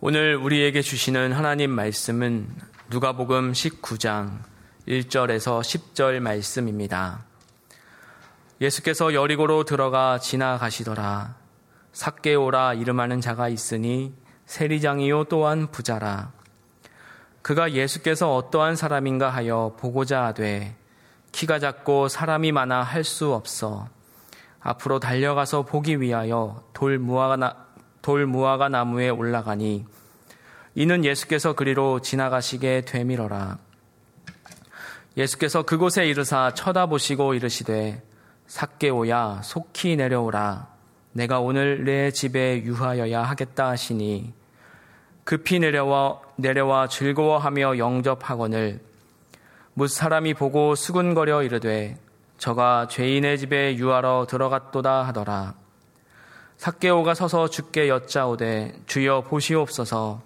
오늘 우리에게 주시는 하나님 말씀은 누가복음 19장 1절에서 10절 말씀입니다. 예수께서 여리고로 들어가 지나가시더라. 삭개오라 이름하는 자가 있으니 세리장이요 또한 부자라. 그가 예수께서 어떠한 사람인가 하여 보고자 하되 키가 작고 사람이 많아 할 수 없어 앞으로 달려가서 보기 위하여 돌 무화과, 돌 무화과 나무에 올라가니 이는 예수께서 그리로 지나가시게 되밀어라. 예수께서 그곳에 이르사 쳐다보시고 이르시되 삭개오야 속히 내려오라. 내가 오늘 내 집에 유하여야 하겠다 하시니 급히 내려와 내려와 즐거워하며 영접하거늘 무 사람이 보고 수군거려 이르되 저가 죄인의 집에 유하러 들어갔도다 하더라. 삭개오가 서서 죽게 여짜오되 주여 보시옵소서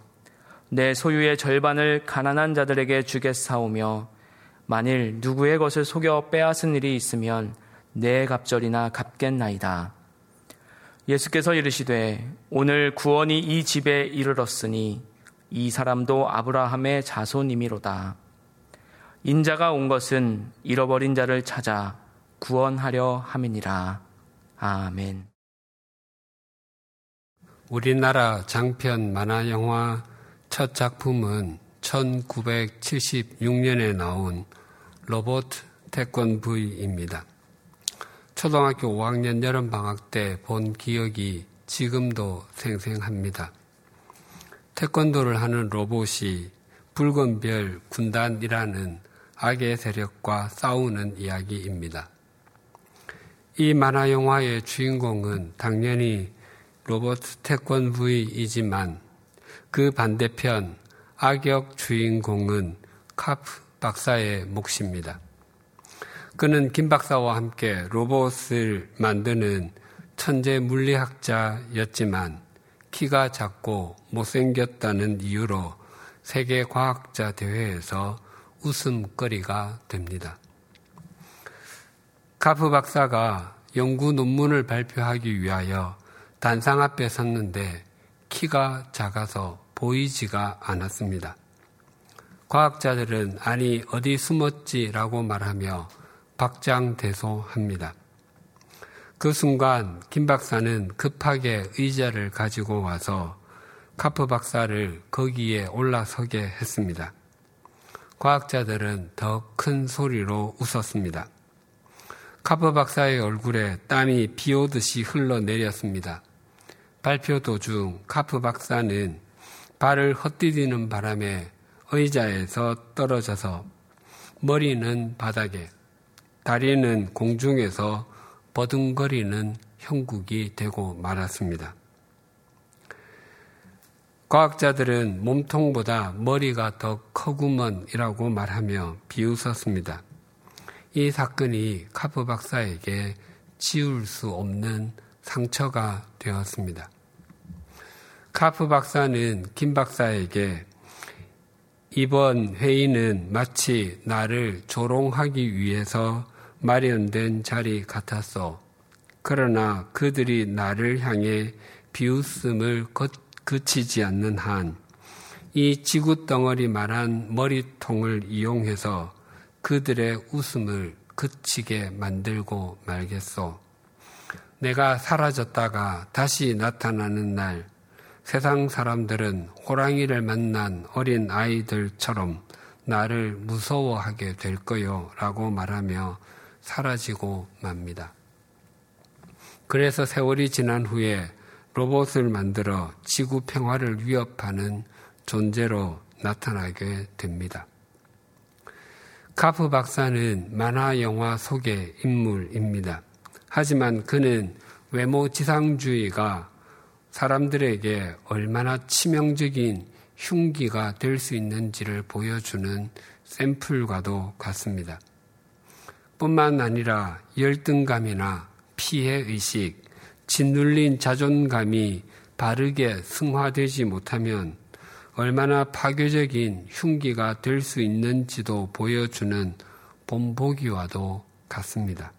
내 소유의 절반을 가난한 자들에게 주겠사오며 만일 누구의 것을 속여 빼앗은 일이 있으면 내 갑절이나 갚겠나이다. 예수께서 이르시되 오늘 구원이 이 집에 이르렀으니 이 사람도 아브라함의 자손이미로다. 인자가 온 것은 잃어버린 자를 찾아 구원하려 함이니라. 아멘. 우리나라 장편 만화 영화 첫 작품은 1976년에 나온 로봇 태권브이입니다. 초등학교 5학년 여름 방학 때 본 기억이 지금도 생생합니다. 태권도를 하는 로봇이 붉은 별 군단이라는 악의 세력과 싸우는 이야기입니다. 이 만화 영화의 주인공은 당연히 로봇 태권브이이지만 그 반대편 악역 주인공은 카프 박사의 몫입니다. 그는 김 박사와 함께 로봇을 만드는 천재 물리학자였지만 키가 작고 못생겼다는 이유로 세계 과학자 대회에서 웃음거리가 됩니다. 카프 박사가 연구 논문을 발표하기 위하여 단상 앞에 섰는데 키가 작아서 보이지가 않았습니다. 과학자들은 아니 어디 숨었지라고 말하며 박장대소합니다. 그 순간 김 박사는 급하게 의자를 가지고 와서 카프 박사를 거기에 올라서게 했습니다. 과학자들은 더 큰 소리로 웃었습니다. 카프 박사의 얼굴에 땀이 비 오듯이 흘러내렸습니다. 발표 도중 카프 박사는 발을 헛디디는 바람에 의자에서 떨어져서 머리는 바닥에 다리는 공중에서 버둥거리는 형국이 되고 말았습니다. 과학자들은 몸통보다 머리가 더 커구먼이라고 말하며 비웃었습니다. 이 사건이 카프 박사에게 지울 수 없는 상처가 되었습니다. 카프 박사는 김 박사에게 이번 회의는 마치 나를 조롱하기 위해서 마련된 자리 같았어. 그러나 그들이 나를 향해 비웃음을 그치지 않는 한, 이 지구 덩어리 말한 머리통을 이용해서 그들의 웃음을 그치게 만들고 말겠소. 내가 사라졌다가 다시 나타나는 날, 세상 사람들은 호랑이를 만난 어린 아이들처럼 나를 무서워하게 될 거요 라고 말하며 사라지고 맙니다. 그래서 세월이 지난 후에 로봇을 만들어 지구 평화를 위협하는 존재로 나타나게 됩니다. 카프 박사는 만화 영화 속의 인물입니다. 하지만 그는 외모 지상주의가 사람들에게 얼마나 치명적인 흉기가 될 수 있는지를 보여주는 샘플과도 같습니다. 뿐만 아니라 열등감이나 피해 의식, 짓눌린 자존감이 바르게 승화되지 못하면 얼마나 파괴적인 흉기가 될 수 있는지도 보여주는 본보기와도 같습니다.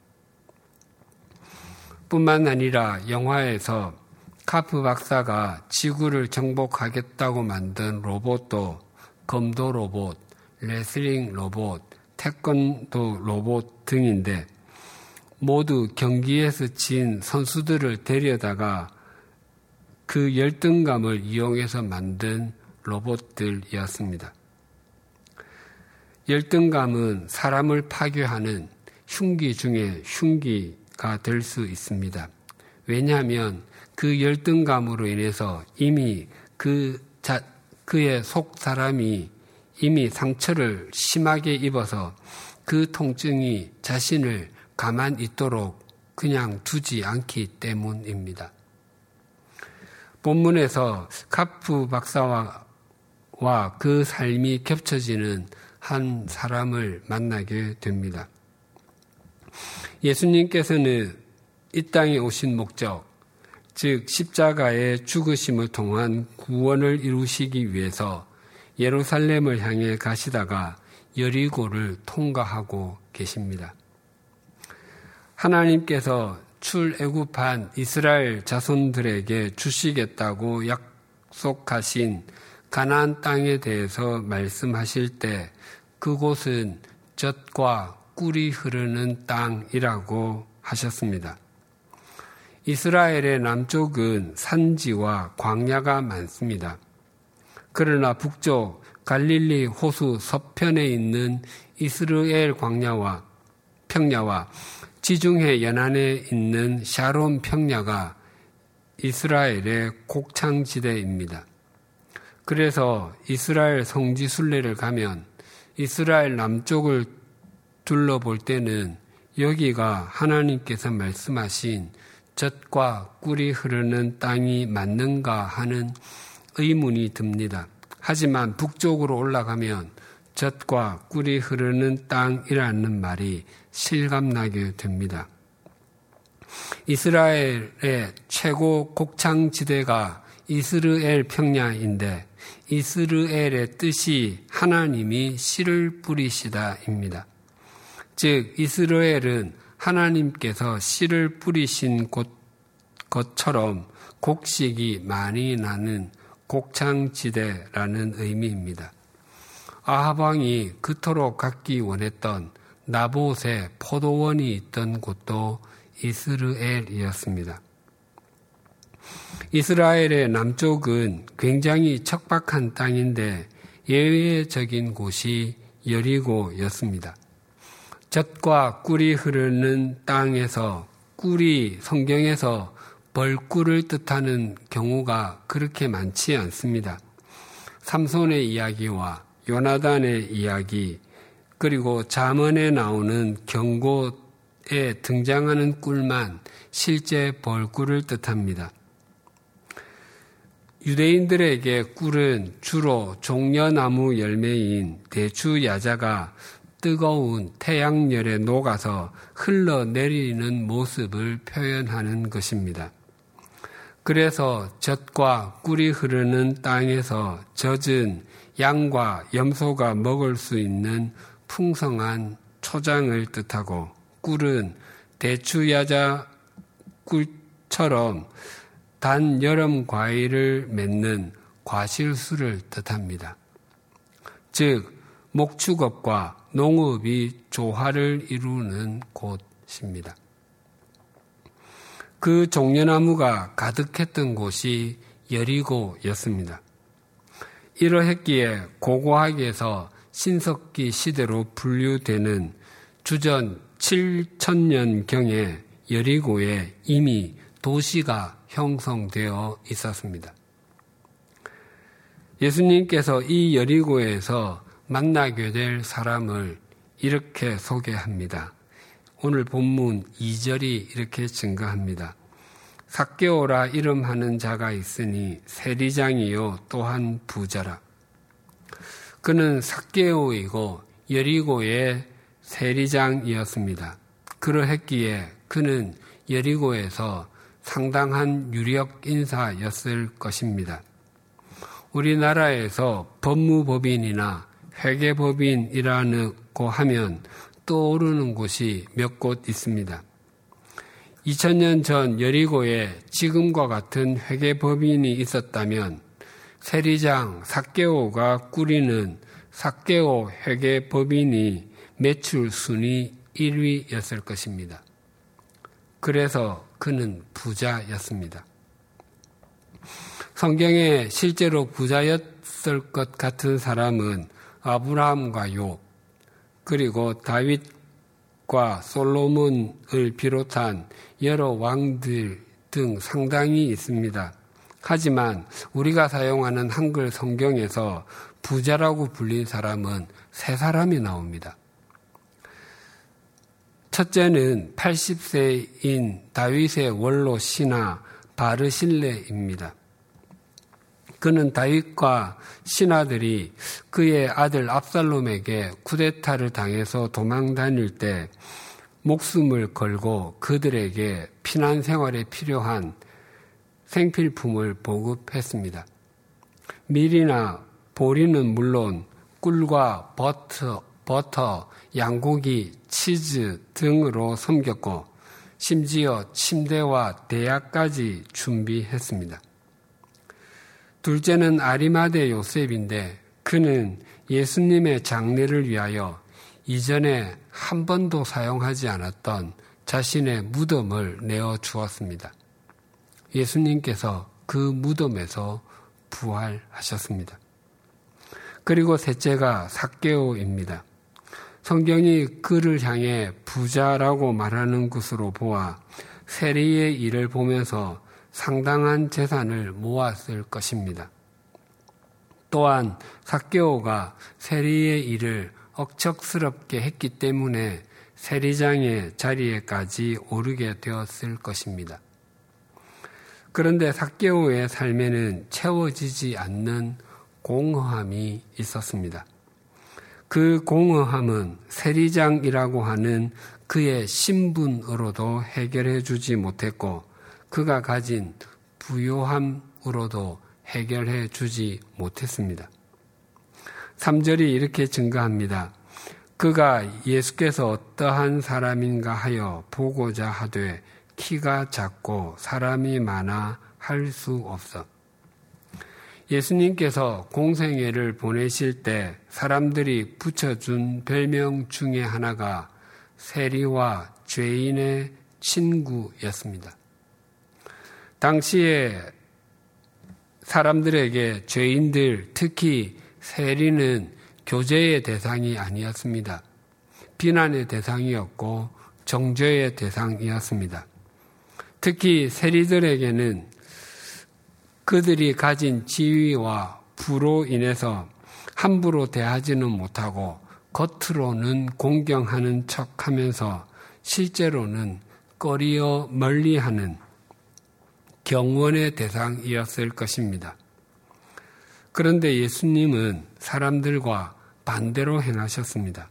뿐만 아니라 영화에서 카프 박사가 지구를 정복하겠다고 만든 로봇도 검도 로봇, 레슬링 로봇, 태권도 로봇 등인데 모두 경기에서 진 선수들을 데려다가 그 열등감을 이용해서 만든 로봇들이었습니다. 열등감은 사람을 파괴하는 흉기 중에 흉기가 될 수 있습니다. 왜냐하면 그 열등감으로 인해서 이미 그 자, 그의 속 사람이 이미 상처를 심하게 입어서 그 통증이 자신을 가만 있도록 그냥 두지 않기 때문입니다. 본문에서 카프 박사와 그 삶이 겹쳐지는 한 사람을 만나게 됩니다. 예수님께서는 이 땅에 오신 목적, 즉 십자가의 죽으심을 통한 구원을 이루시기 위해서 예루살렘을 향해 가시다가 여리고를 통과하고 계십니다. 하나님께서 출애굽한 이스라엘 자손들에게 주시겠다고 약속하신 가나안 땅에 대해서 말씀하실 때 그곳은 젖과 꿀이 흐르는 땅이라고 하셨습니다. 이스라엘의 남쪽은 산지와 광야가 많습니다. 그러나 북쪽 갈릴리 호수 서편에 있는 이스라엘 광야와 평야와 지중해 연안에 있는 샤론 평야가 이스라엘의 곡창지대입니다. 그래서 이스라엘 성지 순례를 가면 이스라엘 남쪽을 둘러볼 때는 여기가 하나님께서 말씀하신 젖과 꿀이 흐르는 땅이 맞는가 하는 의문이 듭니다. 하지만 북쪽으로 올라가면 젖과 꿀이 흐르는 땅이라는 말이 실감나게 됩니다. 이스라엘의 최고 곡창지대가 이스르엘 평야인데 이스르엘의 뜻이 하나님이 씨를 뿌리시다입니다. 즉 이스라엘은 하나님께서 씨를 뿌리신 곳 것처럼 곡식이 많이 나는 곡창지대라는 의미입니다. 아하방이 그토록 갖기 원했던 나봇의 포도원이 있던 곳도 이스르엘이었습니다. 이스라엘의 남쪽은 굉장히 척박한 땅인데 예외적인 곳이 여리고였습니다. 젖과 꿀이 흐르는 땅에서 꿀이 성경에서 벌꿀을 뜻하는 경우가 그렇게 많지 않습니다. 삼손의 이야기와 요나단의 이야기, 그리고 자문에 나오는 경고에 등장하는 꿀만 실제 벌꿀을 뜻합니다. 유대인들에게 꿀은 주로 종려나무 열매인 대추 야자가 뜨거운 태양열에 녹아서 흘러내리는 모습을 표현하는 것입니다. 그래서 젖과 꿀이 흐르는 땅에서 젖은 양과 염소가 먹을 수 있는 풍성한 초장을 뜻하고 꿀은 대추야자 꿀처럼 단 여름 과일을 맺는 과실수를 뜻합니다. 즉, 목축업과 농업이 조화를 이루는 곳입니다. 그 종려나무가 가득했던 곳이 여리고였습니다. 이러했기에 고고학에서 신석기 시대로 분류되는 주전 7천년경에 여리고에 이미 도시가 형성되어 있었습니다. 예수님께서 이 여리고에서 만나게 될 사람을 이렇게 소개합니다. 오늘 본문 2절이 이렇게 증가합니다. 삭개오라 이름하는 자가 있으니 세리장이요 또한 부자라. 그는 삭개오이고 여리고의 세리장이었습니다. 그러했기에 그는 여리고에서 상당한 유력 인사였을 것입니다. 우리나라에서 법무법인이나 회계법인이라고 하면 떠오르는 곳이 몇 곳 있습니다. 2000년 전 여리고에 지금과 같은 회계법인이 있었다면 세리장 사케오가 꾸리는 사케오 회계법인이 매출 순위 1위였을 것입니다. 그래서 그는 부자였습니다. 성경에 실제로 부자였을 것 같은 사람은 아브라함과 욥, 그리고 다윗과 솔로몬을 비롯한 여러 왕들 등 상당히 있습니다. 하지만 우리가 사용하는 한글 성경에서 부자라고 불린 사람은 세 사람이 나옵니다. 첫째는 80세인 다윗의 원로 신하 바르실레입니다. 그는 다윗과 신하들이 그의 아들 압살롬에게 쿠데타를 당해서 도망 다닐 때 목숨을 걸고 그들에게 피난 생활에 필요한 생필품을 보급했습니다. 밀이나 보리는 물론 꿀과 버터, 버터, 양고기, 치즈 등으로 섬겼고 심지어 침대와 대야까지 준비했습니다. 둘째는 아리마대 요셉인데 그는 예수님의 장례를 위하여 이전에 한 번도 사용하지 않았던 자신의 무덤을 내어 주었습니다. 예수님께서 그 무덤에서 부활하셨습니다. 그리고 셋째가 사개오입니다. 성경이 그를 향해 부자라고 말하는 것으로 보아 세리의 일을 보면서 상당한 재산을 모았을 것입니다. 또한 사케오가 세리의 일을 억척스럽게 했기 때문에 세리장의 자리에까지 오르게 되었을 것입니다. 그런데 사케오의 삶에는 채워지지 않는 공허함이 있었습니다. 그 공허함은 세리장이라고 하는 그의 신분으로도 해결해 주지 못했고 그가 가진 부요함으로도 해결해 주지 못했습니다. 3절이 이렇게 증가합니다. 그가 예수께서 어떠한 사람인가 하여 보고자 하되 키가 작고 사람이 많아 할 수 없어. 예수님께서 공생애를 보내실 때 사람들이 붙여준 별명 중에 하나가 세리와 죄인의 친구였습니다. 당시에 사람들에게 죄인들, 특히 세리는 교제의 대상이 아니었습니다. 비난의 대상이었고 정죄의 대상이었습니다. 특히 세리들에게는 그들이 가진 지위와 부로 인해서 함부로 대하지는 못하고 겉으로는 공경하는 척 하면서 실제로는 꺼리어 멀리하는 경원의 대상이었을 것입니다. 그런데 예수님은 사람들과 반대로 행하셨습니다.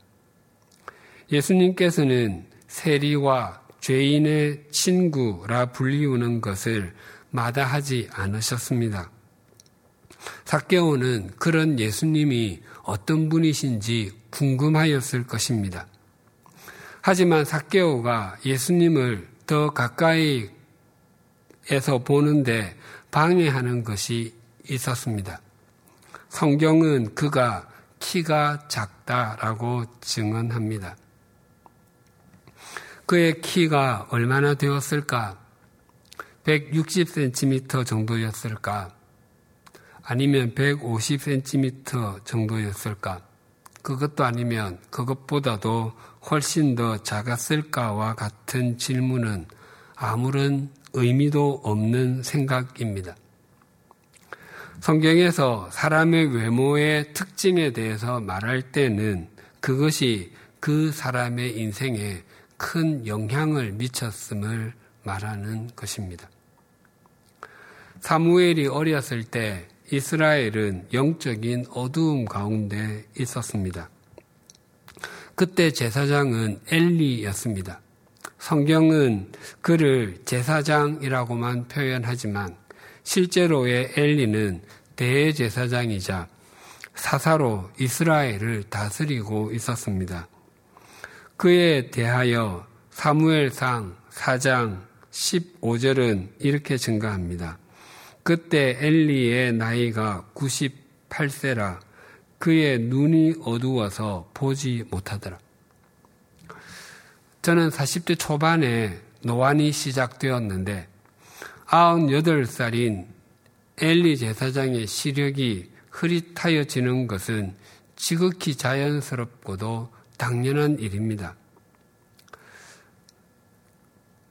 예수님께서는 세리와 죄인의 친구라 불리우는 것을 마다하지 않으셨습니다. 사개오는 그런 예수님이 어떤 분이신지 궁금하였을 것입니다. 하지만 사개오가 예수님을 더 가까이 에서 보는데 방해하는 것이 있었습니다. 성경은 그가 키가 작다라고 증언합니다. 그의 키가 얼마나 되었을까? 160cm 정도였을까? 아니면 150cm 정도였을까? 그것도 아니면 그것보다도 훨씬 더 작았을까와 같은 질문은 아무런 의미도 없는 생각입니다. 성경에서 사람의 외모의 특징에 대해서 말할 때는 그것이 그 사람의 인생에 큰 영향을 미쳤음을 말하는 것입니다. 사무엘이 어렸을 때 이스라엘은 영적인 어두움 가운데 있었습니다. 그때 제사장은 엘리였습니다. 성경은 그를 제사장이라고만 표현하지만 실제로의 엘리는 대제사장이자 사사로 이스라엘을 다스리고 있었습니다. 그에 대하여 사무엘상 4장 15절은 이렇게 증가합니다. 그때 엘리의 나이가 98세라 그의 눈이 어두워서 보지 못하더라. 저는 40대 초반에 노안이 시작되었는데 98살인 엘리 제사장의 시력이 흐릿하여지는 것은 지극히 자연스럽고도 당연한 일입니다.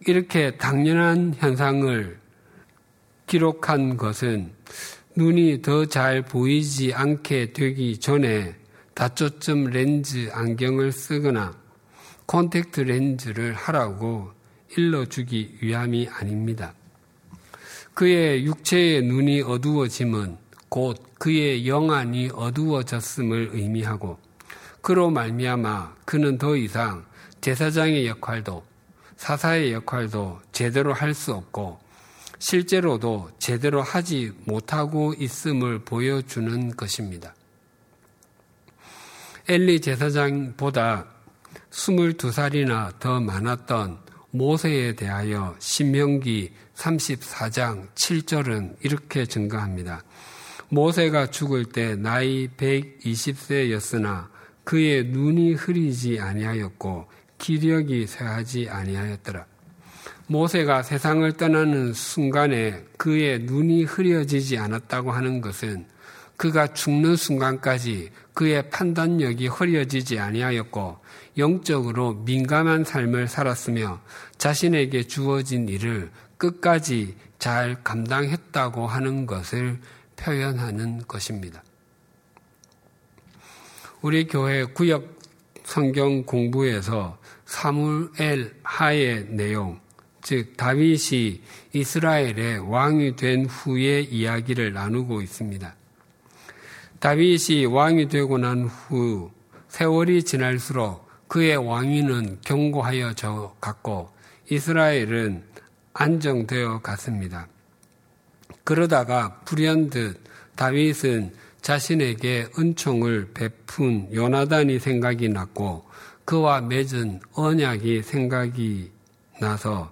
이렇게 당연한 현상을 기록한 것은 눈이 더 잘 보이지 않게 되기 전에 다초점 렌즈 안경을 쓰거나 콘택트 렌즈를 하라고 일러주기 위함이 아닙니다. 그의 육체의 눈이 어두워짐은 곧 그의 영안이 어두워졌음을 의미하고 그로 말미암아 그는 더 이상 제사장의 역할도 사사의 역할도 제대로 할 수 없고 실제로도 제대로 하지 못하고 있음을 보여주는 것입니다. 엘리 제사장보다 22살이나 더 많았던 모세에 대하여 신명기 34장 7절은 이렇게 증가합니다. 모세가 죽을 때 나이 120세였으나 그의 눈이 흐리지 아니하였고 기력이 쇠하지 아니하였더라. 모세가 세상을 떠나는 순간에 그의 눈이 흐려지지 않았다고 하는 것은 그가 죽는 순간까지 그의 판단력이 흐려지지 아니하였고 영적으로 민감한 삶을 살았으며 자신에게 주어진 일을 끝까지 잘 감당했다고 하는 것을 표현하는 것입니다. 우리 교회 구역 성경 공부에서 사무엘 하의 내용, 즉 다윗이 이스라엘의 왕이 된 후의 이야기를 나누고 있습니다. 다윗이 왕이 되고 난 후 세월이 지날수록 그의 왕위는 견고하여 져 갔고 이스라엘은 안정되어 갔습니다. 그러다가 불현듯 다윗은 자신에게 은총을 베푼 요나단이 생각이 났고 그와 맺은 언약이 생각이 나서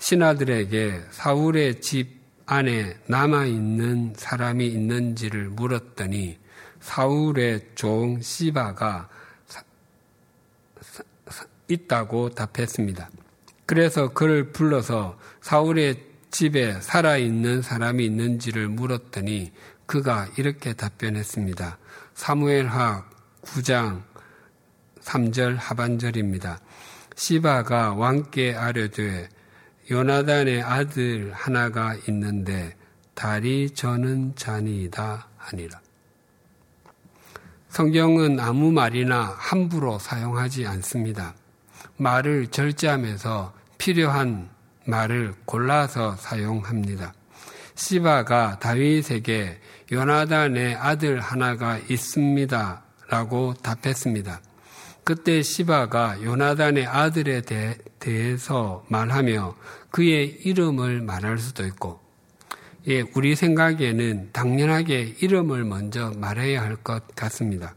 신하들에게 사울의 집 안에 남아있는 사람이 있는지를 물었더니 사울의 종 시바가 있다고 답했습니다. 그래서 그를 불러서 사울의 집에 살아있는 사람이 있는지를 물었더니 그가 이렇게 답변했습니다. 사무엘하 9장 3절 하반절입니다. 시바가 왕께 아뢰되 요나단의 아들 하나가 있는데 달이 저는 잔이다 하니라. 성경은 아무 말이나 함부로 사용하지 않습니다. 말을 절제하면서 필요한 말을 골라서 사용합니다. 시바가 다윗에게 요나단의 아들 하나가 있습니다. 라고 답했습니다. 그때 시바가 요나단의 아들에 대 해서 말하며 그의 이름을 말할 수도 있고, 예, 우리 생각에는 당연하게 이름을 먼저 말해야 할 것 같습니다.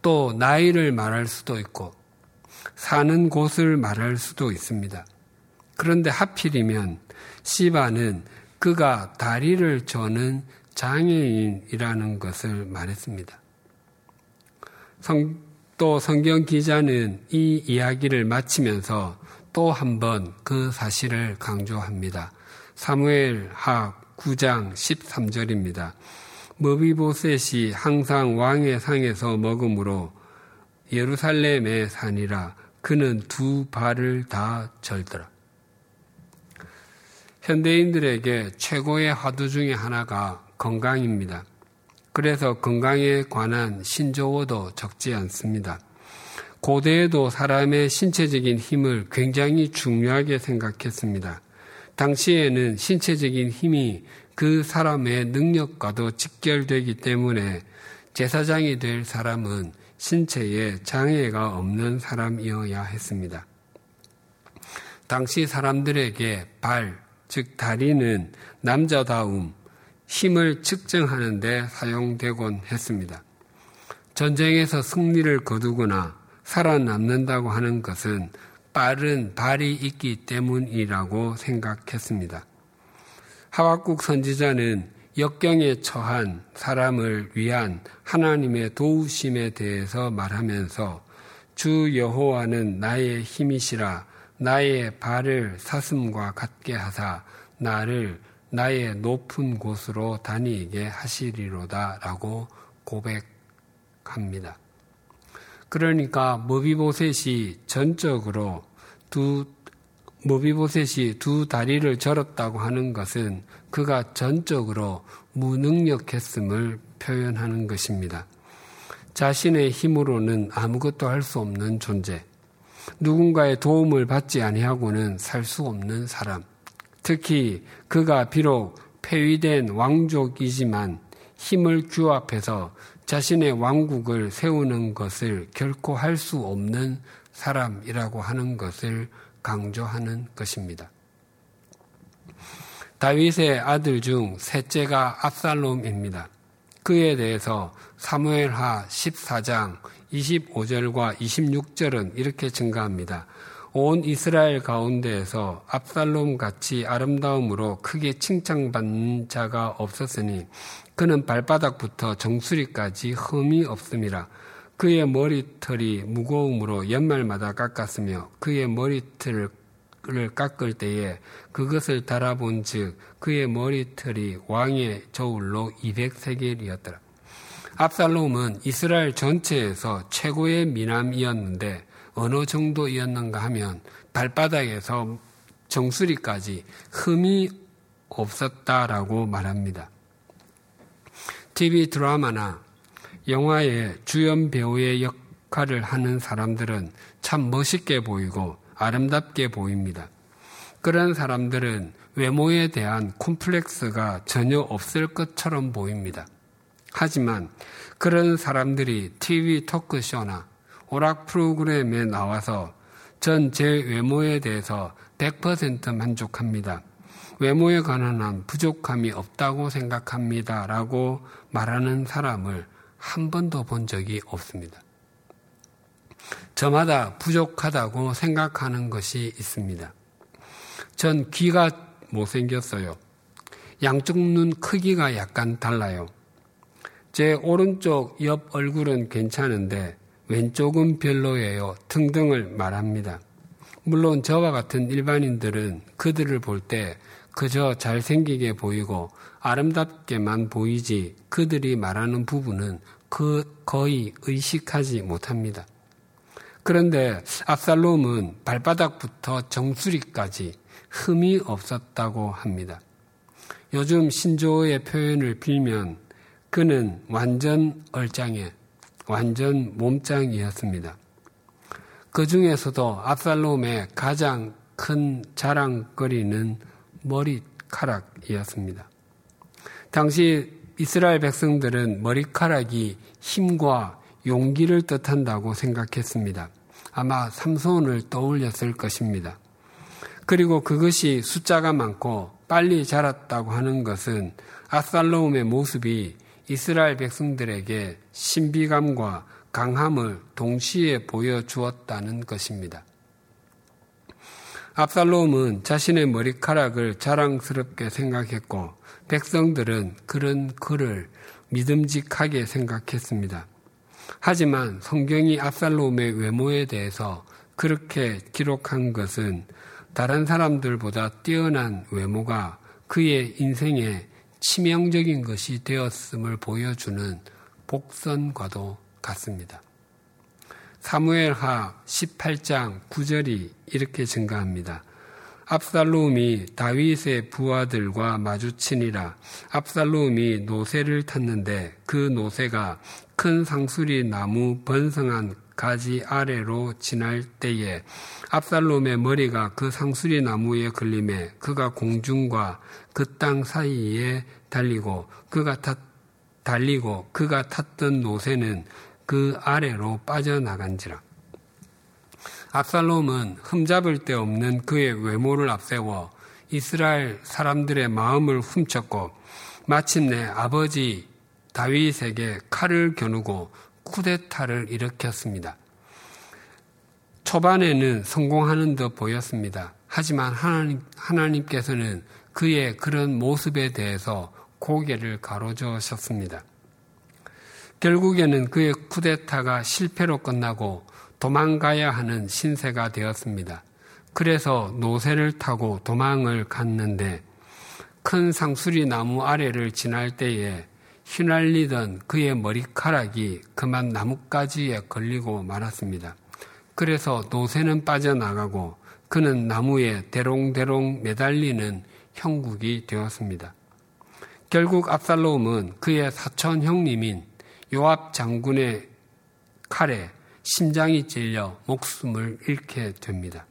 또 나이를 말할 수도 있고, 사는 곳을 말할 수도 있습니다. 그런데 하필이면 시바는 그가 다리를 저는 장애인이라는 것을 말했습니다. 성, 또 성경 기자는 이 이야기를 마치면서 또 한 번 그 사실을 강조합니다. 사무엘 하 9장 13절입니다. 머비보셋이 항상 왕의 상에서 먹음으로 예루살렘에 사니라 그는 두 발을 다 절더라. 현대인들에게 최고의 화두 중의 하나가 건강입니다. 그래서 건강에 관한 신조어도 적지 않습니다. 고대에도 사람의 신체적인 힘을 굉장히 중요하게 생각했습니다. 당시에는 신체적인 힘이 그 사람의 능력과도 직결되기 때문에 제사장이 될 사람은 신체에 장애가 없는 사람이어야 했습니다. 당시 사람들에게 발, 즉 다리는 남자다움, 힘을 측정하는 데 사용되곤 했습니다. 전쟁에서 승리를 거두거나 살아남는다고 하는 것은 빠른 발이 있기 때문이라고 생각했습니다. 하박국 선지자는 역경에 처한 사람을 위한 하나님의 도우심에 대해서 말하면서 주 여호와는 나의 힘이시라 나의 발을 사슴과 같게 하사 나를 나의 높은 곳으로 다니게 하시리로다라고 고백합니다. 그러니까 모비보셋이 전적으로 두 모비보셋이 두 다리를 절었다고 하는 것은 그가 전적으로 무능력했음을 표현하는 것입니다. 자신의 힘으로는 아무것도 할 수 없는 존재. 누군가의 도움을 받지 아니하고는 살 수 없는 사람. 특히 그가 비록 폐위된 왕족이지만 힘을 규합해서 자신의 왕국을 세우는 것을 결코 할 수 없는 사람이라고 하는 것을 강조하는 것입니다. 다윗의 아들 중 셋째가 압살롬입니다. 그에 대해서 사무엘하 14장 25절과 26절은 이렇게 증가합니다. 온 이스라엘 가운데에서 압살롬 같이 아름다움으로 크게 칭찬받는 자가 없었으니 그는 발바닥부터 정수리까지 흠이 없음이라. 그의 머리털이 무거움으로 연말마다 깎았으며 그의 머리털을 깎을 때에 그것을 달아본 즉 그의 머리털이 왕의 저울로 200세겔이었더라. 압살롬은 이스라엘 전체에서 최고의 미남이었는데 어느 정도이었는가 하면 발바닥에서 정수리까지 흠이 없었다라고 말합니다. TV 드라마나 영화의 주연 배우의 역할을 하는 사람들은 참 멋있게 보이고 아름답게 보입니다. 그런 사람들은 외모에 대한 콤플렉스가 전혀 없을 것처럼 보입니다. 하지만 그런 사람들이 TV 토크쇼나 오락 프로그램에 나와서 전 제 외모에 대해서 100% 만족합니다. 외모에 관한 한 부족함이 없다고 생각합니다. 라고 말하는 사람을 한 번도 본 적이 없습니다. 저마다 부족하다고 생각하는 것이 있습니다. 전 귀가 못생겼어요. 양쪽 눈 크기가 약간 달라요. 제 오른쪽 옆 얼굴은 괜찮은데 왼쪽은 별로예요. 등등을 말합니다. 물론 저와 같은 일반인들은 그들을 볼 때 그저 잘생기게 보이고 아름답게만 보이지 그들이 말하는 부분은 그 거의 의식하지 못합니다. 그런데 압살롬은 발바닥부터 정수리까지 흠이 없었다고 합니다. 요즘 신조어의 표현을 빌면 그는 완전 얼짱에 완전 몸짱이었습니다. 그 중에서도 압살롬의 가장 큰 자랑거리는 머리카락이었습니다. 당시 이스라엘 백성들은 머리카락이 힘과 용기를 뜻한다고 생각했습니다. 아마 삼손을 떠올렸을 것입니다. 그리고 그것이 숫자가 많고 빨리 자랐다고 하는 것은 아살로움의 모습이 이스라엘 백성들에게 신비감과 강함을 동시에 보여주었다는 것입니다. 압살롬은 자신의 머리카락을 자랑스럽게 생각했고 백성들은 그런 그를 믿음직하게 생각했습니다. 하지만 성경이 압살롬의 외모에 대해서 그렇게 기록한 것은 다른 사람들보다 뛰어난 외모가 그의 인생에 치명적인 것이 되었음을 보여주는 복선과도 같습니다. 사무엘하 18장 9절이 이렇게 증가합니다. 압살롬이 다윗의 부하들과 마주치니라 압살롬이 노새를 탔는데 그 노새가 큰 상수리 나무 번성한 가지 아래로 지날 때에 압살롬의 머리가 그 상수리 나무에 걸림에 그가 공중과 그 땅 사이에 달리고 그가 탔 달리고 그가 탔던 노새는 그 아래로 빠져나간지라. 압살롬은 흠잡을 데 없는 그의 외모를 앞세워 이스라엘 사람들의 마음을 훔쳤고 마침내 아버지 다윗에게 칼을 겨누고 쿠데타를 일으켰습니다. 초반에는 성공하는 듯 보였습니다. 하지만 하나님, 하나님께서는 그의 그런 모습에 대해서 고개를 가로저으셨습니다. 결국에는 그의 쿠데타가 실패로 끝나고 도망가야 하는 신세가 되었습니다. 그래서 노새를 타고 도망을 갔는데 큰 상수리 나무 아래를 지날 때에 휘날리던 그의 머리카락이 그만 나뭇가지에 걸리고 말았습니다. 그래서 노새는 빠져나가고 그는 나무에 대롱대롱 매달리는 형국이 되었습니다. 결국 압살롬은 그의 사촌 형님인 요압 장군의 칼에 심장이 찔려 목숨을 잃게 됩니다.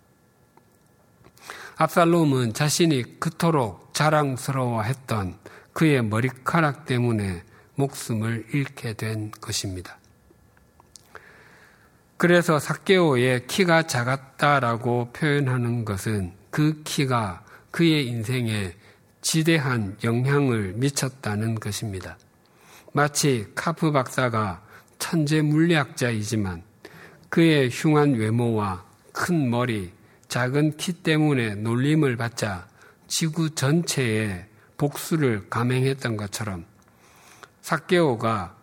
압살롬은 자신이 그토록 자랑스러워했던 그의 머리카락 때문에 목숨을 잃게 된 것입니다. 그래서 사케오의 키가 작았다라고 표현하는 것은 그 키가 그의 인생에 지대한 영향을 미쳤다는 것입니다. 마치 카프 박사가 천재 물리학자이지만 그의 흉한 외모와 큰 머리, 작은 키 때문에 놀림을 받자 지구 전체에 복수를 감행했던 것처럼 사케오가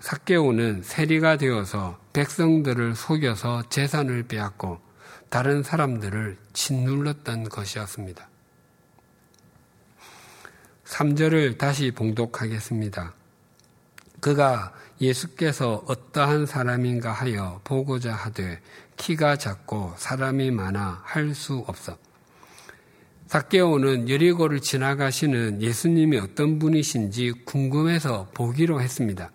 사케오는 세리가 되어서 백성들을 속여서 재산을 빼앗고 다른 사람들을 짓눌렀던 것이었습니다. 3절을 다시 봉독하겠습니다. 그가 예수께서 어떠한 사람인가 하여 보고자 하되 키가 작고 사람이 많아 할 수 없어. 사케오는 여리고를 지나가시는 예수님이 어떤 분이신지 궁금해서 보기로 했습니다.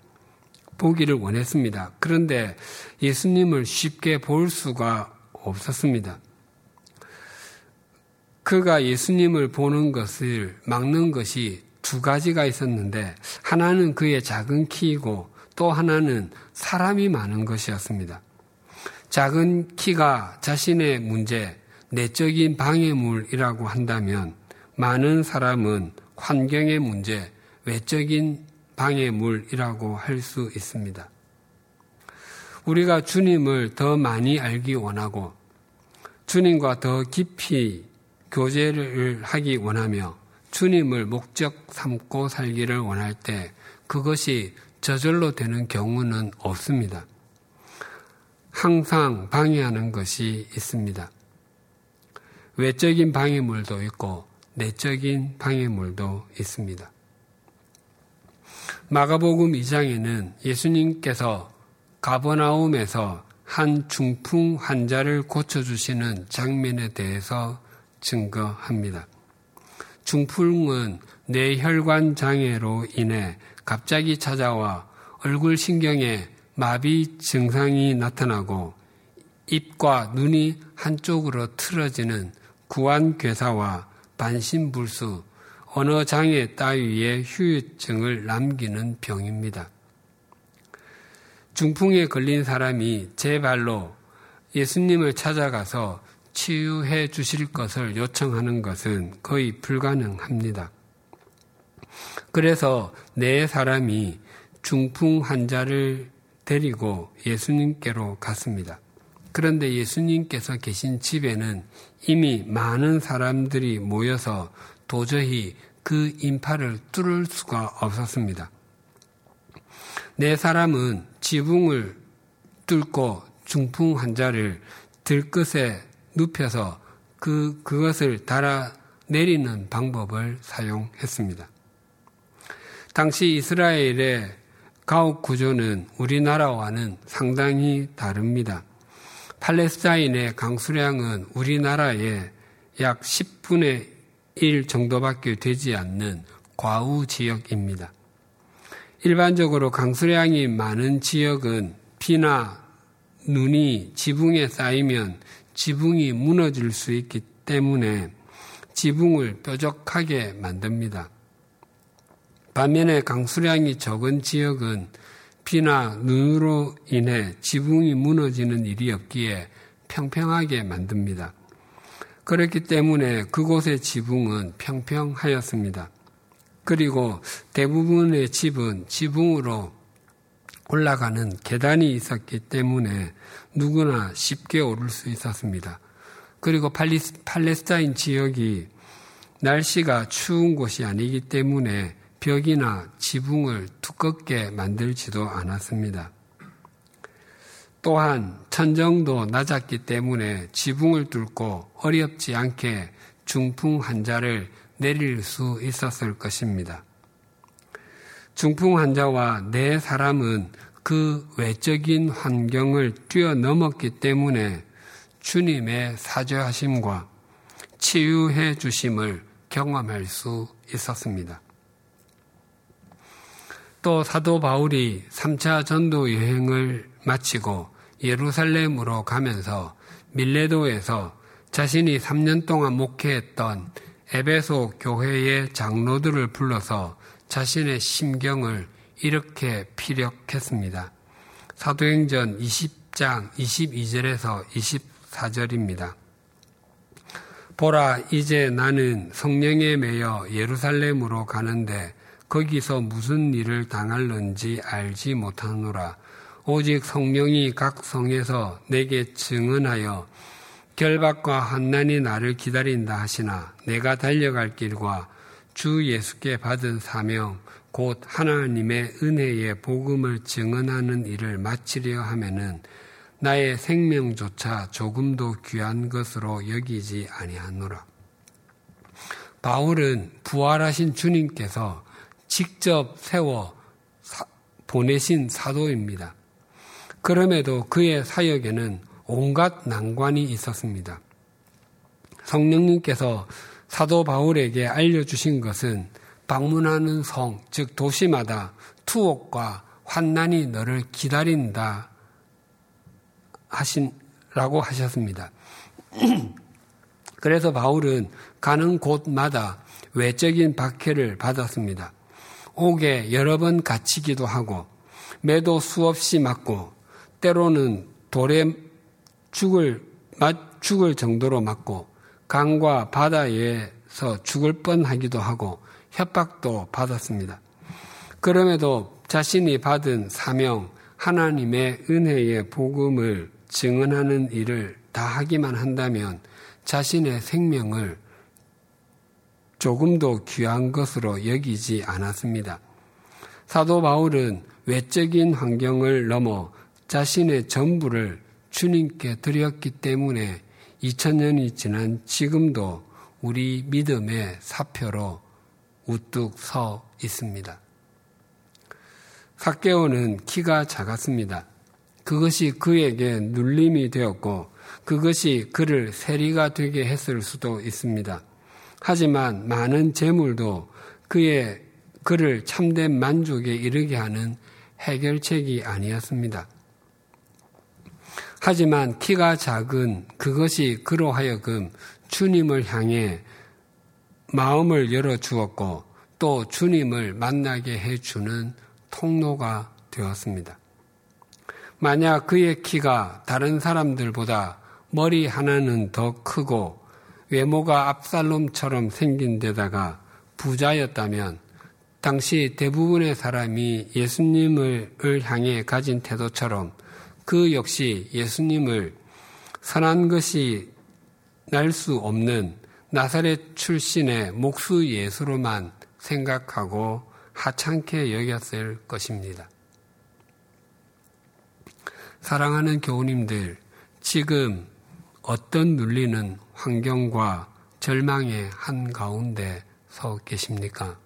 보기를 원했습니다. 그런데 예수님을 쉽게 볼 수가 없었습니다. 그가 예수님을 보는 것을 막는 것이 두 가지가 있었는데 하나는 그의 작은 키이고 또 하나는 사람이 많은 것이었습니다. 작은 키가 자신의 문제, 내적인 방해물이라고 한다면 많은 사람은 환경의 문제, 외적인 방해물이라고 할 수 있습니다. 우리가 주님을 더 많이 알기 원하고 주님과 더 깊이 교제를 하기 원하며 주님을 목적 삼고 살기를 원할 때 그것이 저절로 되는 경우는 없습니다. 항상 방해하는 것이 있습니다. 외적인 방해물도 있고 내적인 방해물도 있습니다. 마가복음 2장에는 예수님께서 가버나움에서 한 중풍 환자를 고쳐주시는 장면에 대해서 증거합니다. 중풍은 뇌혈관 장애로 인해 갑자기 찾아와 얼굴 신경에 마비 증상이 나타나고 입과 눈이 한쪽으로 틀어지는 구안괴사와 반신불수, 언어 장애 따위의 후유증을 남기는 병입니다. 중풍에 걸린 사람이 제 발로 예수님을 찾아가서 치유해 주실 것을 요청하는 것은 거의 불가능합니다. 그래서 네 사람이 중풍 환자를 데리고 예수님께로 갔습니다. 그런데 예수님께서 계신 집에는 이미 많은 사람들이 모여서 도저히 그 인파를 뚫을 수가 없었습니다. 네 사람은 지붕을 뚫고 중풍 환자를 들끝에 눕혀서 그, 그것을 달아 내리는 방법을 사용했습니다. 당시 이스라엘의 가옥 구조는 우리나라와는 상당히 다릅니다. 팔레스타인의 강수량은 우리나라의 약 10분의 1 정도밖에 되지 않는 과우 지역입니다. 일반적으로 강수량이 많은 지역은 비나 눈이 지붕에 쌓이면 지붕이 무너질 수 있기 때문에 지붕을 뾰족하게 만듭니다. 반면에 강수량이 적은 지역은 비나 눈으로 인해 지붕이 무너지는 일이 없기에 평평하게 만듭니다. 그렇기 때문에 그곳의 지붕은 평평하였습니다. 그리고 대부분의 집은 지붕으로 올라가는 계단이 있었기 때문에 누구나 쉽게 오를 수 있었습니다. 그리고 팔레스타인 지역이 날씨가 추운 곳이 아니기 때문에 벽이나 지붕을 두껍게 만들지도 않았습니다. 또한 천정도 낮았기 때문에 지붕을 뚫고 어렵지 않게 중풍 환자를 내릴 수 있었을 것입니다. 중풍 환자와 네 사람은 그 외적인 환경을 뛰어넘었기 때문에 주님의 사죄하심과 치유해 주심을 경험할 수 있었습니다. 또 사도 바울이 3차 전도 여행을 마치고 예루살렘으로 가면서 밀레도에서 자신이 3년 동안 목회했던 에베소 교회의 장로들을 불러서 자신의 심경을 이렇게 피력했습니다. 사도행전 20장 22절에서 24절입니다. 보라, 이제 나는 성령에 매여 예루살렘으로 가는데 거기서 무슨 일을 당할는지 알지 못하노라. 오직 성령이 각 성에서 내게 증언하여 결박과 환난이 나를 기다린다 하시나 내가 달려갈 길과 주 예수께 받은 사명 곧 하나님의 은혜의 복음을 증언하는 일을 마치려 하면은 나의 생명조차 조금도 귀한 것으로 여기지 아니하노라. 바울은 부활하신 주님께서 직접 세워 사, 보내신 사도입니다. 그럼에도 그의 사역에는 온갖 난관이 있었습니다. 성령님께서 사도 바울에게 알려주신 것은 방문하는 성, 즉 도시마다 투옥과 환난이 너를 기다린다 하신라고 하셨습니다. 그래서 바울은 가는 곳마다 외적인 박해를 받았습니다. 옥에 여러 번 갇히기도 하고 매도 수없이 맞고 때로는 돌에 죽을 죽을 정도로 맞고 강과 바다에서 죽을 뻔하기도 하고 협박도 받았습니다. 그럼에도 자신이 받은 사명 하나님의 은혜의 복음을 증언하는 일을 다 하기만 한다면 자신의 생명을 조금도 귀한 것으로 여기지 않았습니다. 사도 바울은 외적인 환경을 넘어 자신의 전부를 주님께 드렸기 때문에 2000년이 지난 지금도 우리 믿음의 사표로 우뚝 서 있습니다. 사개오는 키가 작았습니다. 그것이 그에게 눌림이 되었고 그것이 그를 세리가 되게 했을 수도 있습니다. 하지만 많은 재물도 그의 그를 참된 만족에 이르게 하는 해결책이 아니었습니다. 하지만 키가 작은 그것이 그로 하여금 주님을 향해 마음을 열어 주었고 또 주님을 만나게 해 주는 통로가 되었습니다. 만약 그의 키가 다른 사람들보다 머리 하나는 더 크고 외모가 압살롬처럼 생긴 데다가 부자였다면 당시 대부분의 사람이 예수님을 향해 가진 태도처럼 그 역시 예수님을 선한 것이 날 수 없는 나사렛 출신의 목수 예수로만 생각하고 하찮게 여겼을 것입니다. 사랑하는 교우님들, 지금 어떤 눌리는 환경과 절망의 한가운데 서 계십니까?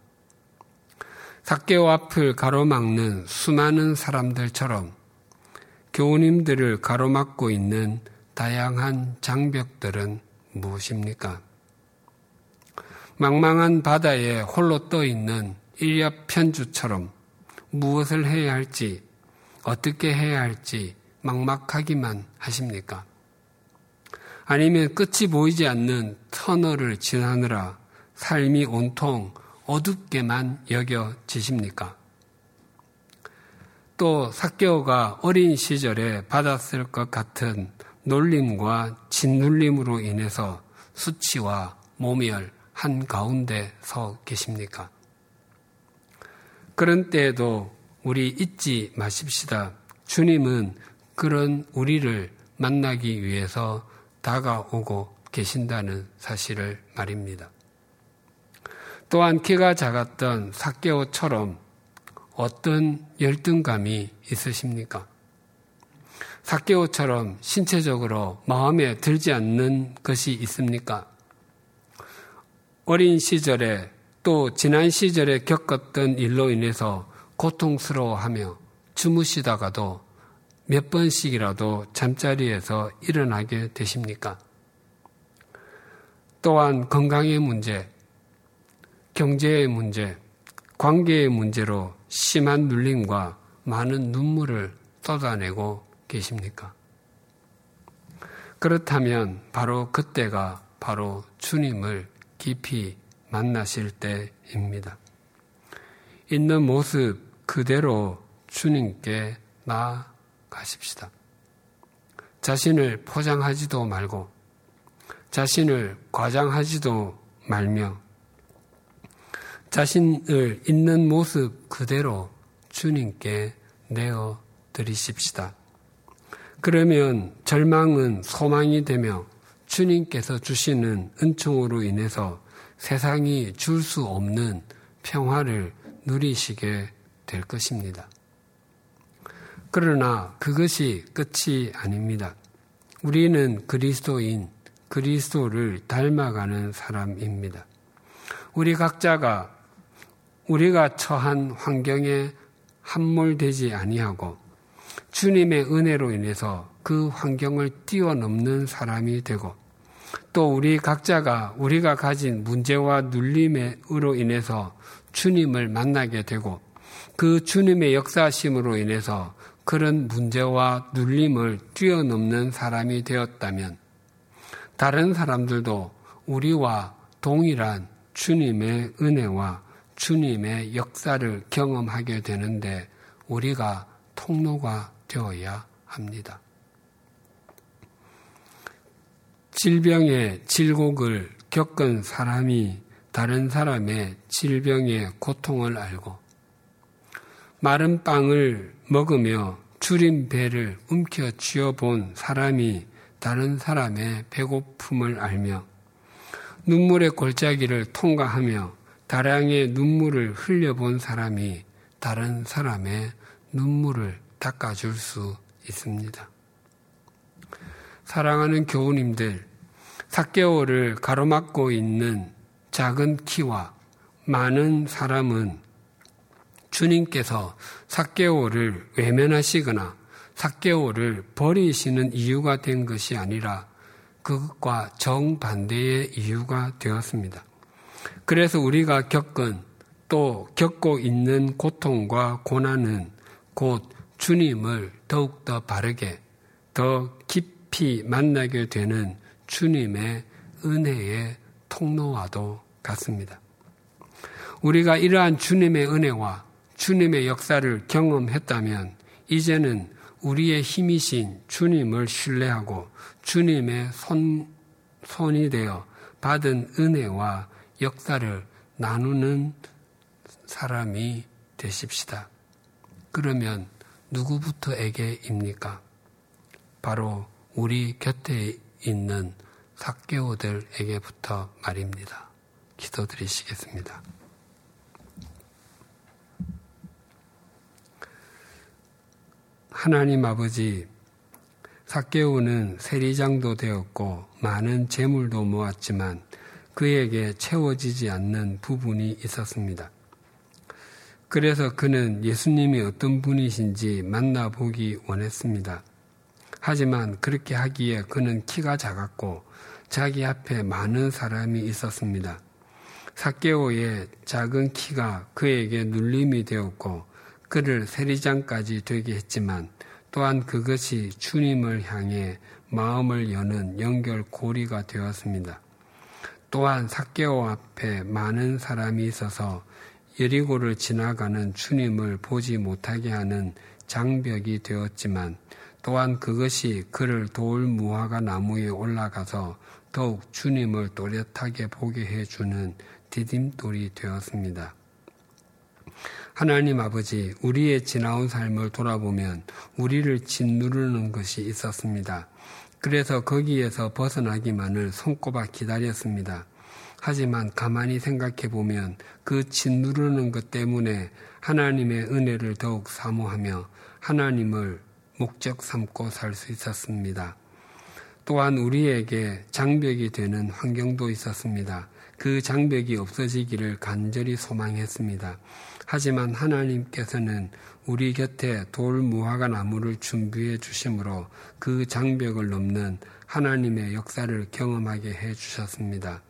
삭개오 앞을 가로막는 수많은 사람들처럼 교우님들을 가로막고 있는 다양한 장벽들은 무엇입니까? 망망한 바다에 홀로 떠 있는 일엽 편주처럼 무엇을 해야 할지, 어떻게 해야 할지 막막하기만 하십니까? 아니면 끝이 보이지 않는 터널을 지나느라 삶이 온통 어둡게만 여겨지십니까? 또 사개오가 어린 시절에 받았을 것 같은 놀림과 짓눌림으로 인해서 수치와 모멸 한 가운데 서 계십니까? 그런 때에도 우리 잊지 마십시다. 주님은 그런 우리를 만나기 위해서 다가오고 계신다는 사실을 말입니다. 또한 키가 작았던 사개오처럼 어떤 열등감이 있으십니까? 사개오처럼 신체적으로 마음에 들지 않는 것이 있습니까? 어린 시절에 또 지난 시절에 겪었던 일로 인해서 고통스러워하며 주무시다가도 몇 번씩이라도 잠자리에서 일어나게 되십니까? 또한 건강의 문제, 경제의 문제, 관계의 문제로 심한 눌림과 많은 눈물을 쏟아내고 계십니까? 그렇다면 바로 그때가 바로 주님을 깊이 만나실 때입니다. 있는 모습 그대로 주님께 나 가십시다. 자신을 포장하지도 말고 자신을 과장하지도 말며 자신을 있는 모습 그대로 주님께 내어 드리십시다. 그러면 절망은 소망이 되며 주님께서 주시는 은총으로 인해서 세상이 줄 수 없는 평화를 누리시게 될 것입니다. 그러나 그것이 끝이 아닙니다. 우리는 그리스도인, 그리스도를 닮아가는 사람입니다. 우리 각자가 우리가 처한 환경에 함몰되지 아니하고 주님의 은혜로 인해서 그 환경을 뛰어넘는 사람이 되고 또 우리 각자가 우리가 가진 문제와 눌림으로 인해서 주님을 만나게 되고 그 주님의 역사심으로 인해서 그런 문제와 눌림을 뛰어넘는 사람이 되었다면 다른 사람들도 우리와 동일한 주님의 은혜와 주님의 역사를 경험하게 되는데 우리가 통로가 되어야 합니다. 질병의 질곡을 겪은 사람이 다른 사람의 질병의 고통을 알고 마른 빵을 먹으며 줄인 배를 움켜 쥐어본 사람이 다른 사람의 배고픔을 알며 눈물의 골짜기를 통과하며 다량의 눈물을 흘려본 사람이 다른 사람의 눈물을 닦아줄 수 있습니다. 사랑하는 교우님들, 사개월을 가로막고 있는 작은 키와 많은 사람은 주님께서 사개월을 외면하시거나 사개월을 버리시는 이유가 된 것이 아니라 그것과 정반대의 이유가 되었습니다. 그래서 우리가 겪은 또 겪고 있는 고통과 고난은 곧 주님을 더욱더 바르게 더 깊이 만나게 되는 주님의 은혜의 통로와도 같습니다. 우리가 이러한 주님의 은혜와 주님의 역사를 경험했다면 이제는 우리의 힘이신 주님을 신뢰하고 주님의 손, 손이 되어 받은 은혜와 역사를 나누는 사람이 되십시다. 그러면 누구부터에게입니까? 바로 우리 곁에 있는 사개오들에게부터 말입니다. 기도드리시겠습니다. 하나님 아버지, 사개오는 세리장도 되었고 많은 재물도 모았지만 그에게 채워지지 않는 부분이 있었습니다. 그래서 그는 예수님이 어떤 분이신지 만나보기 원했습니다. 하지만 그렇게 하기에 그는 키가 작았고 자기 앞에 많은 사람이 있었습니다. 사케오의 작은 키가 그에게 눌림이 되었고 그를 세리장까지 되게 했지만 또한 그것이 주님을 향해 마음을 여는 연결고리가 되었습니다. 또한 사케오 앞에 많은 사람이 있어서 여리고를 지나가는 주님을 보지 못하게 하는 장벽이 되었지만 또한 그것이 그를 돌 무화과 나무에 올라가서 더욱 주님을 또렷하게 보게 해주는 디딤돌이 되었습니다. 하나님 아버지, 우리의 지나온 삶을 돌아보면 우리를 짓누르는 것이 있었습니다. 그래서 거기에서 벗어나기만을 손꼽아 기다렸습니다. 하지만 가만히 생각해 보면 그 짓누르는 것 때문에 하나님의 은혜를 더욱 사모하며 하나님을 목적 삼고 살 수 있었습니다. 또한 우리에게 장벽이 되는 환경도 있었습니다. 그 장벽이 없어지기를 간절히 소망했습니다. 하지만 하나님께서는 우리 곁에 돌 무화과 나무를 준비해 주심으로 그 장벽을 넘는 하나님의 역사를 경험하게 해 주셨습니다.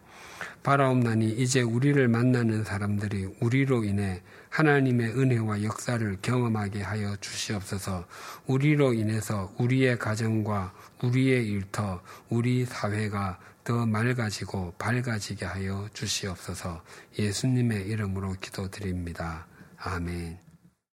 바라옵나니 이제 우리를 만나는 사람들이 우리로 인해 하나님의 은혜와 역사를 경험하게 하여 주시옵소서 우리로 인해서 우리의 가정과 우리의 일터, 우리 사회가 더 맑아지고 밝아지게 하여 주시옵소서 예수님의 이름으로 기도드립니다. 아멘.